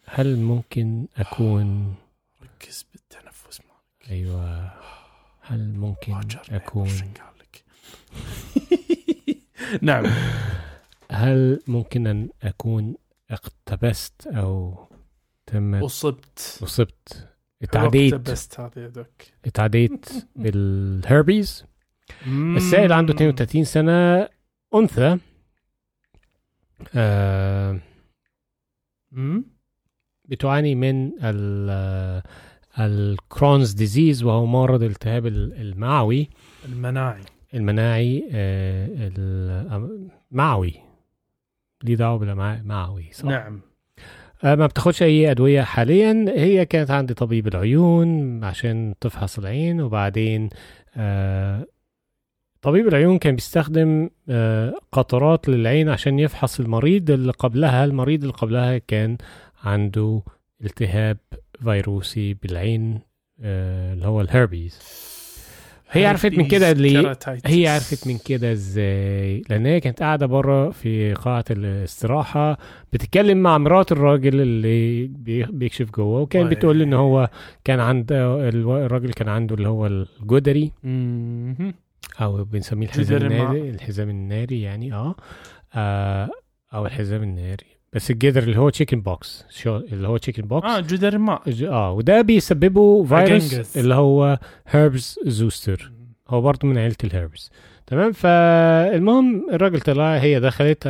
هل ممكن أكون ركز بالتنفس مالك. أيوه. هل ممكن واجرني اكون وش قال لك نعم. هل ممكن أن أكون اقتبست أو تمت أصبت. أصبت؟ اتعديت. اقتبست يا دوك. اتعديت بالهربيز السائل عنده 32 سنة أنثى. آه. بتعاني من ال ال Crohn's disease وهو مرض الالتهاب المعوي. المناعي. المناعي آه، المعوي ليه دعوة بالامعاء معوي صح؟ نعم. آه، ما بتاخدش أي أدوية حاليا. هي كانت عند طبيب العيون عشان تفحص العين وبعدين آه، طبيب العيون كان بيستخدم آه، قطرات للعين عشان يفحص المريض اللي قبلها. المريض اللي قبلها كان عنده التهاب فيروسي بالعين آه، اللي هو الهربيز هي عرفت من كده ليه؟ هي عرفت من كده إزاي لأن هي كانت قاعدة بره في قاعة الاستراحة بتتكلم مع مرات الراجل اللي بي- بيكشف جوه وكان وي. بتقول إن هو كان عنده الو- الراجل كان عنده اللي هو الجدري. أو بنسميه الحزام الناري الحزام الناري يعني آه, آه أو الحزام الناري بس الجدر اللي هو تشيكن بوكس شو اللي هو تشيكن بوكس آه جدر ما. آه وده بيسببه فيروس. اللي هو herpes zoster هو برضه من عيلة الهيربز تمام؟ فالمهم الراجل طلع هي دخلت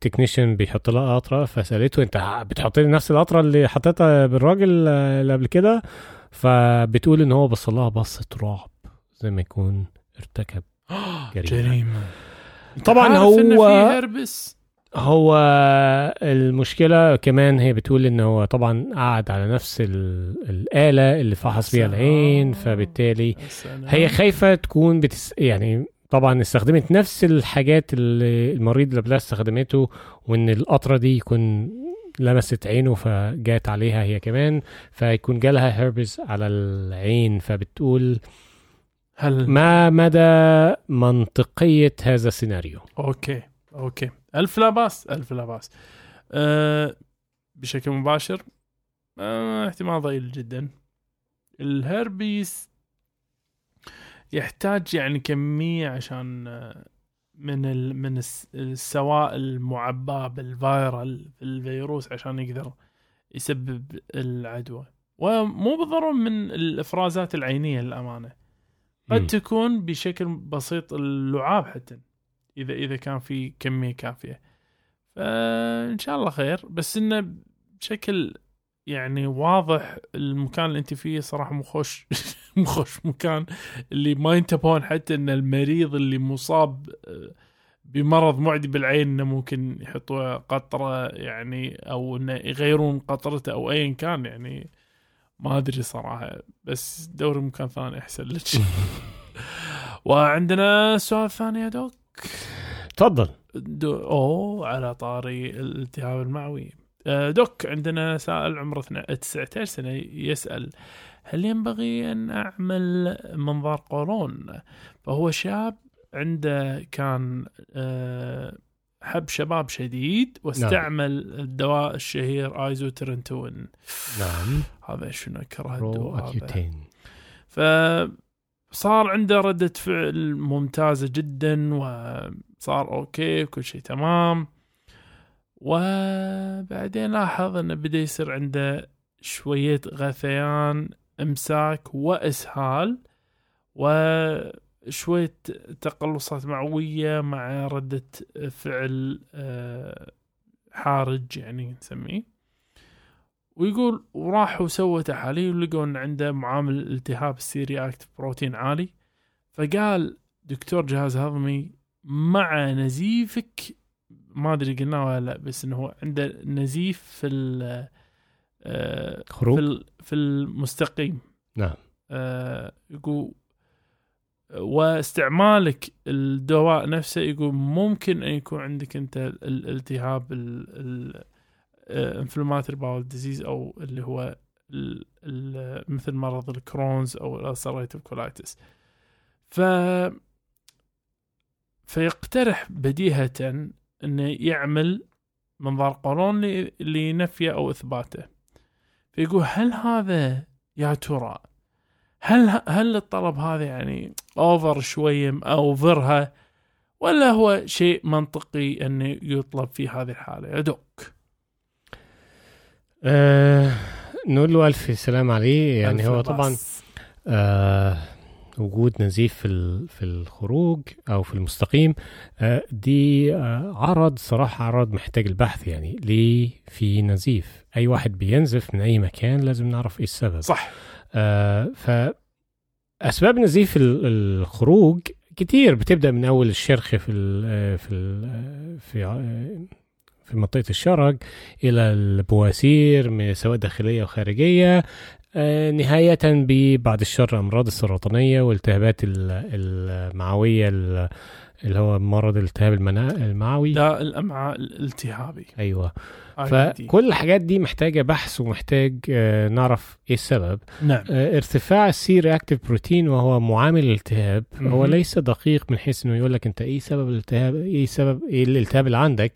technician بيحط لها قطرة فسألته أنت بتحط لي نفس القطرة اللي حطيتها بالراجل اللي قبل كده؟ فبتقول إن هو بص لها بصه رعب زي ما يكون ارتكب جريمة. جريمة. طبعاً هو- إن في هربس هو المشكلة كمان هي بتقول إن هو طبعا قعد على نفس ال- الآلة اللي فحص بيها العين. فبالتالي. هي خايفة تكون بتس... يعني طبعا استخدمت نفس الحاجات اللي المريض اللي قبلها استخدمته وإن القطرة دي يكون لمست عينه فجات عليها هي كمان فيكون جالها هيربز على العين فبتقول هل ما مدى منطقية هذا السيناريو okay okay. ألف لا بأس ألف لا بأس. أه بشكل مباشر أه احتمال ضئيل جدا. الهربيس يحتاج يعني كمية عشان آه، من ال من الس- السوائل المعباة بال viral الفيروس عشان يقدر يسبب العدوى. ومو بالضرورة من الإفرازات العينية للأمانة. قد. تكون بشكل بسيط اللعاب حتى. إذا إذا كان في كمية كافية. فإن شاء الله خير. بس إنه بشكل يعني واضح المكان اللي أنت فيه صراحة مخوش مخوش مكان اللي ما ينتبهون حتى إن المريض اللي مصاب آه، بمرض معدي بالعين إنه ممكن يحطوا قطرة يعني أو إنه يغيرون قطرته أو ايا كان يعني. ما أدري صراحة. بس دوري مكان ثاني أحسن لك. وعندنا سؤال ثاني يا دوك تفضل. اوه على طاري الالتهاب المعوي. آه، دوك عندنا سائل عمره اثنا- 19 سنة يسأل هل ينبغي أن أعمل منظار قولون؟ فهو شاب عنده كان آه، حب شباب شديد واستعمل الدواء الشهير آيزوترنتون. نعم. هذا شنو برو الدواء هذا. فصار عنده ردة فعل ممتازة جدا وصار okay وكل شيء تمام. وبعدين لاحظ إنه بدأ يصير عنده شوية غثيان إمساك وإسهال وشوية تقلصات معوية مع ردة فعل آه، حارج يعني نسميه. ويقول وراحوا سووا تحاليل ولقوا أن عنده معامل الالتهاب السيري اكتف بروتين عالي. فقال دكتور جهاز هضمي مع نزيفك؟ ما أدري قلنا ولا لا بس إنه هو عنده نزيف في ال- آه، في ال- في المستقيم. نعم. آه، يقول واستعمالك الدواء نفسه؟ يقول ممكن أن يكون عندك أنت ال- الالتهاب ال inflammatory bowel disease أو اللي هو مثل مرض ال Crohn's أو ال ulcerative colitis ف فيقترح بديهة إنه يعمل منظار قولون لنفيه أو إثباته. فيقول هل هذا يا ترى؟ هل هل الطلب هذا يعني over شوية over ها ولا هو شيء منطقي إنه يطلب في هذه الحالة؟ يا دوك. آه نقول له ألف سلام عليه. يعني ألف هو. طبعا آه وجود نزيف في في الخروج أو في المستقيم آه دي آه عرض صراحة عرض محتاج البحث. يعني ليه في نزيف؟ أي واحد بينزف من أي مكان لازم نعرف إيه السبب. صح. آه فاسباب نزيف ال- الخروج كتير. بتبدأ من أول الشرخ في ال في ال في في منطقة الشرج إلى البواسير سواء داخلية وخارجيه آه، نهاية ببعد الشر أمراض السرطانية والالتهابات ال- المعوية ال- اللي هو مرض الالتهاب المنا- المعوي داء الأمعاء الالتهابي IBD. فكل الحاجات دي محتاجة بحث ومحتاج آه، نعرف إيه السبب. نعم. آه، ارتفاع ال C-reactive protein وهو معامل الالتهاب هو مهم. ليس دقيق من حيث إنه يقول لك أنت إيه سبب الالتهاب إيه سبب إيه الالتهاب اللي عندك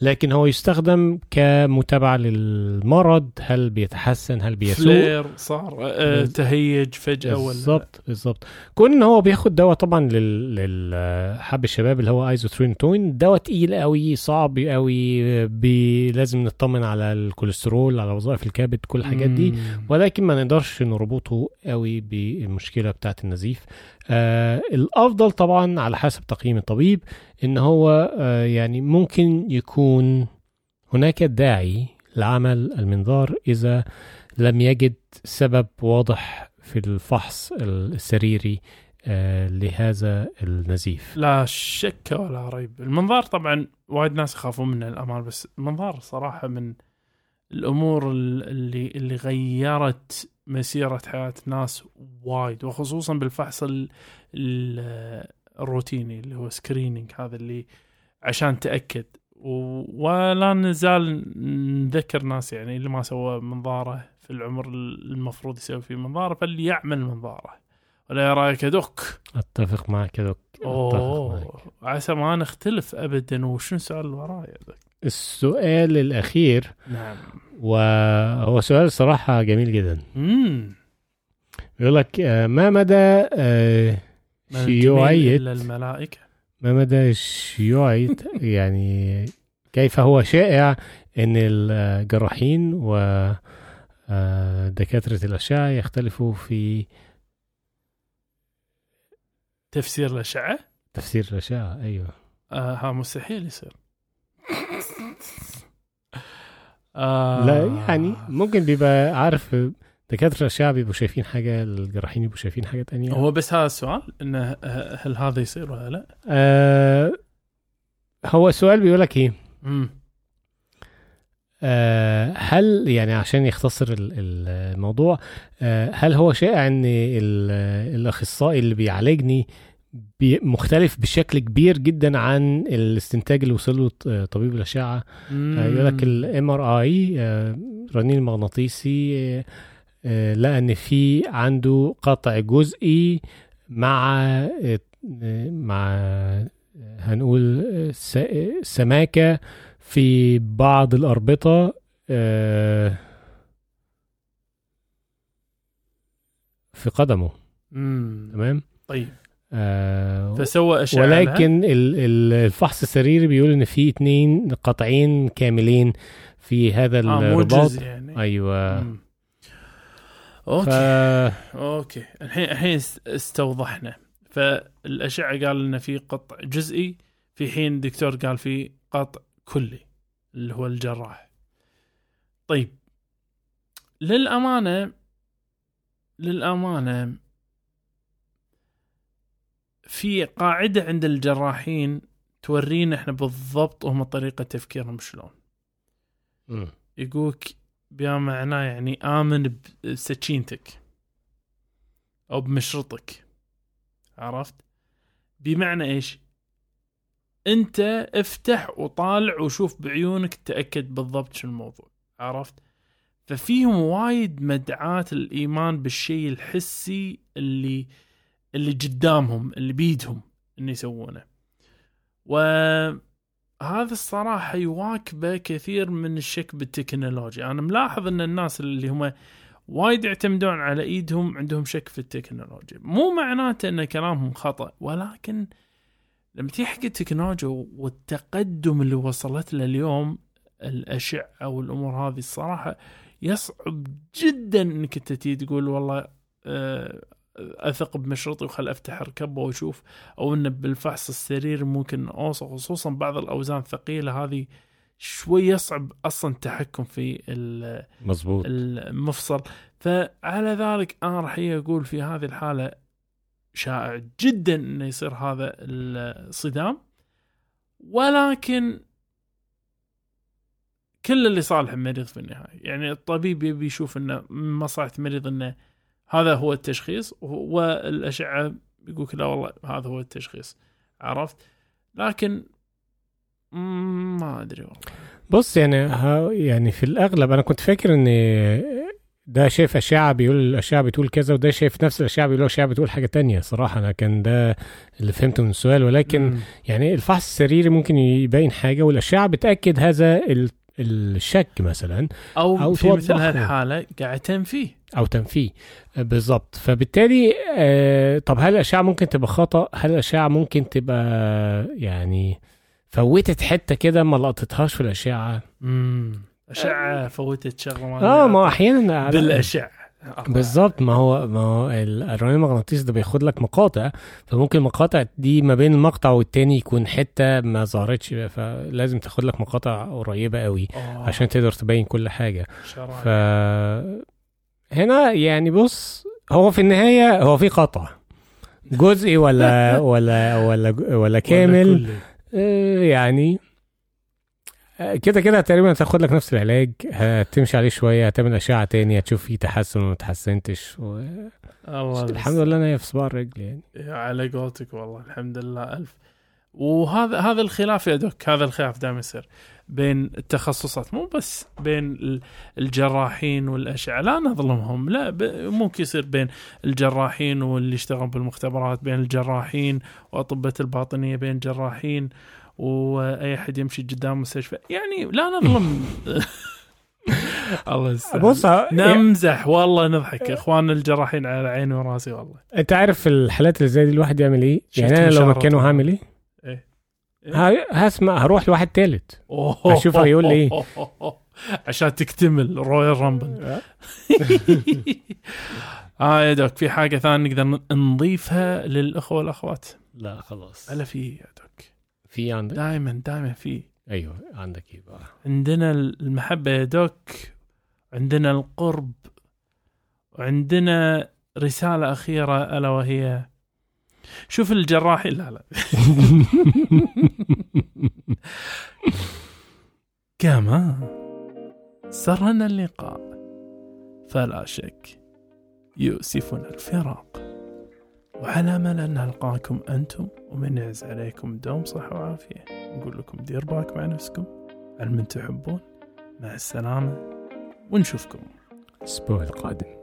لكن هو يستخدم كمتابعة للمرض هل بيتحسن هل بيسوء. flare صار آه تهيج فجأة ولا؟ بالظبط بالظبط. كون إن هو بياخد دواء طبعا لل, لل... حب الشباب اللي هو ايزوترينتوين دواء تقيل قوي صعب قوي بي... لازم نطمن على الكوليسترول على وظائف الكبد كل الحاجات دي. ولكن ما نقدرش نربطه قوي بالمشكلة بتاعه النزيف آه الأفضل طبعا على حسب تقييم الطبيب إن هو آه يعني ممكن يكون هناك داعي لعمل المنظار إذا لم يجد سبب واضح في الفحص السريري لهذا النزيف. لا شك ولا ريب. المنظار طبعا وايد ناس يخافون منه الأمان بس المنظار صراحة من الأمور ال- اللي اللي غيرت مسيرة حياة ناس وايد وخصوصا بالفحص ال ال الروتيني اللي هو سكرينينج هذا اللي عشان تأكد. ولا نزال نذكر ناس يعني اللي ما سوى منظاره في العمر المفروض يسوي فيه منظاره فاللي يعمل منظاره. ولا يا رأيك يا دوك أتفق معك يا معك أوه عسى ما نختلف ابدا. وشنو السؤال اللي وراي السؤال الأخير نعم. وهو سؤال صراحة جميل جدا. امم بيقول لك آه، ما مدى آه، الا الملائكة؟ ما مدى شيوعية؟ يعني كيف هو شائع إن الجراحين و آه، الأشعة يختلفوا في تفسير الاشعه تفسير الأشعة أيوه. آه ها مستحيل يصير. آه لا يعني ممكن بيبقى عارف دكاترة الأشعة بيبقوا شايفين حاجة الجراحين بيبقوا شايفين حاجة تانية. هو بس هذا السؤال آه، هل هذا يصير ولا لا؟ آه هو السؤال بيقول لك آه، هل يعني عشان يختصر ال- ال- الموضوع آه، هل هو شائع إن ال- الأخصائي اللي بيعالجني بي- مختلف بشكل كبير جدا عن الاستنتاج اللي وصل له طبيب الأشعة؟ آه، يقول لك ال MRI رنين المغناطيسي آه، آه، لقى إن في عنده قطع جزئي مع آه، مع هنقول س- سماكة في بعض الأربطة آه، في قدمه. تمام؟ طيب. آه، فسوى اشعه؟ ولكن ال- ال- الفحص السريري بيقول إن في اتنين قطعين كاملين في هذا مو الرباط. يعني. أيوه. مم. ف... okay. أوكي الحين الحين است- استوضحنا. فالأشعة قال لنا في قطع جزئي في حين الدكتور قال في قطع كلي اللي هو الجراح. طيب للأمانة للأمانة في قاعدة عند الجراحين تورينا إحنا بالضبط هم طريقة تفكيرهم شلون. يقولك بما معناه يعني آمن بسكينتك أو بمشرطك. عرفت؟ بمعنى إيش؟ أنت افتح وطالع وشوف بعيونك تأكد بالضبط شو الموضوع عرفت؟ ففيهم وايد مدعاة الإيمان بالشيء الحسي اللي اللي قدامهم اللي بيدهم إن يسوونه. وهذا الصراحة يواكبه كثير من الشك بالتكنولوجيا. أنا ملاحظ أن الناس اللي هم وايد يعتمدون على إيدهم عندهم شك في التكنولوجيا. مو معناته إن كلامهم خطأ ولكن لما تيجي حق التكنولوجيا والتقدم اللي وصلت له اليوم الأشعة والأمور هذه الصراحة يصعب جدا إنك أنت تيجي تقول والله آه، أثق بمشرطي وخل أفتح ركبه وأشوف أو انه بالفحص السريري ممكن أوصل. خصوصا بعض الأوزان الثقيلة هذه شوي يصعب أصلا التحكم في المفصل. فعلى ذلك أنا راح أقول في هذه الحالة شائع جدا إنه يصير هذا الصدام. ولكن كل اللي صالح المريض في النهاية. يعني الطبيب يبي يشوف إنه مصلحة المريض إنه هذا هو التشخيص والأشعة يقول لا والله هذا هو التشخيص. عرفت؟ لكن ما أدري والله. بص يعني يعني في الأغلب أنا كنت فاكر ان ده شايف أشعة بيقول الاشعه بتقول كذا وده شايف نفس الأشعة بيقول الاشعه بتقول حاجة تانية صراحة. أنا كان ده اللي فهمته من السؤال. ولكن مم. يعني الفحص السريري ممكن يبين حاجة والأشعة بتأكد هذا ال- الشك مثلا أو, أو أو في مثل. هالحالة قاعد تنفيه. أو تنفيه. بالظبط فبالتالي آه طب هل الأشعة ممكن تبقى خطأ؟ هل الأشعة ممكن تبقى يعني فوتت حتة كده ما لقطتهاش في الأشعة؟ امم أشعة فوتت شغلة ما آه ما. أحيانا بالأشعة. بالظبط ما هو ما هو ال- الرنين المغناطيسي ده بياخد لك مقاطع فممكن المقاطع دي ما بين المقطع والتاني يكون حتة ما ظهرتش فلازم تاخد لك مقاطع قريبة قوي آه، عشان تقدر تبين كل حاجة. ف هنا يعني بص هو في النهاية هو في قطع. جزئي ولا ولا ولا ولا ولا كامل. كله. آه، يعني كده كده تقريبا هتاخد لك نفس العلاج هتمشي عليه شوية هتعمل أشعة تاني هتشوف فيه تحسن ولا ما تحسنتش و... الله الحمد لله أنا في صباع الرجل يعني. على قولتك والله الحمد لله ألف. وهذا هذا الخلاف يا دوك هذا الخلاف دائما يصير بين التخصصات مو بس بين ال- الجراحين والأشعة لا نظلمهم لا ب- ممكن يصير بين الجراحين واللي يشتغلون بالمختبرات بين الجراحين وأطباء الباطنية بين الجراحين وأي أحد يمشي قدام مستشفى. يعني لا نظلم. الله يستر بص نمزح. والله نضحك اخواننا الجراحين على عيني وراسي والله. انت عارف الحالات اللي زي دي الواحد يعمل إيه؟ يعني أنا لو مكانه. هعمل إيه؟ إيه؟ ه- هسمع هروح لواحد تالت. أوه. أشوف هيقول لي إيه. عشان تكتمل Royal Rumble آه يا doc في حاجة ثانية نقدر نضيفها للأخوة والأخوات. لا خلاص. هلا في. يا doc في عندك؟ دائما دائما في. أيوه عندك إيه بقى؟ عندنا المحبة يا دوك عندنا القرب وعندنا رسالة أخيرة ألا وهي. شوف الجراحين لا لا. كما سرنا اللقاء فلا شك يؤسفنا الفراق. وعلى امل ان نلقاكم أنتم ومن يعز عليكم دوم صحة وعافية. نقول لكم دير بالك مع نفسكم. على من تحبون مع السلامة ونشوفكم. الأسبوع القادم.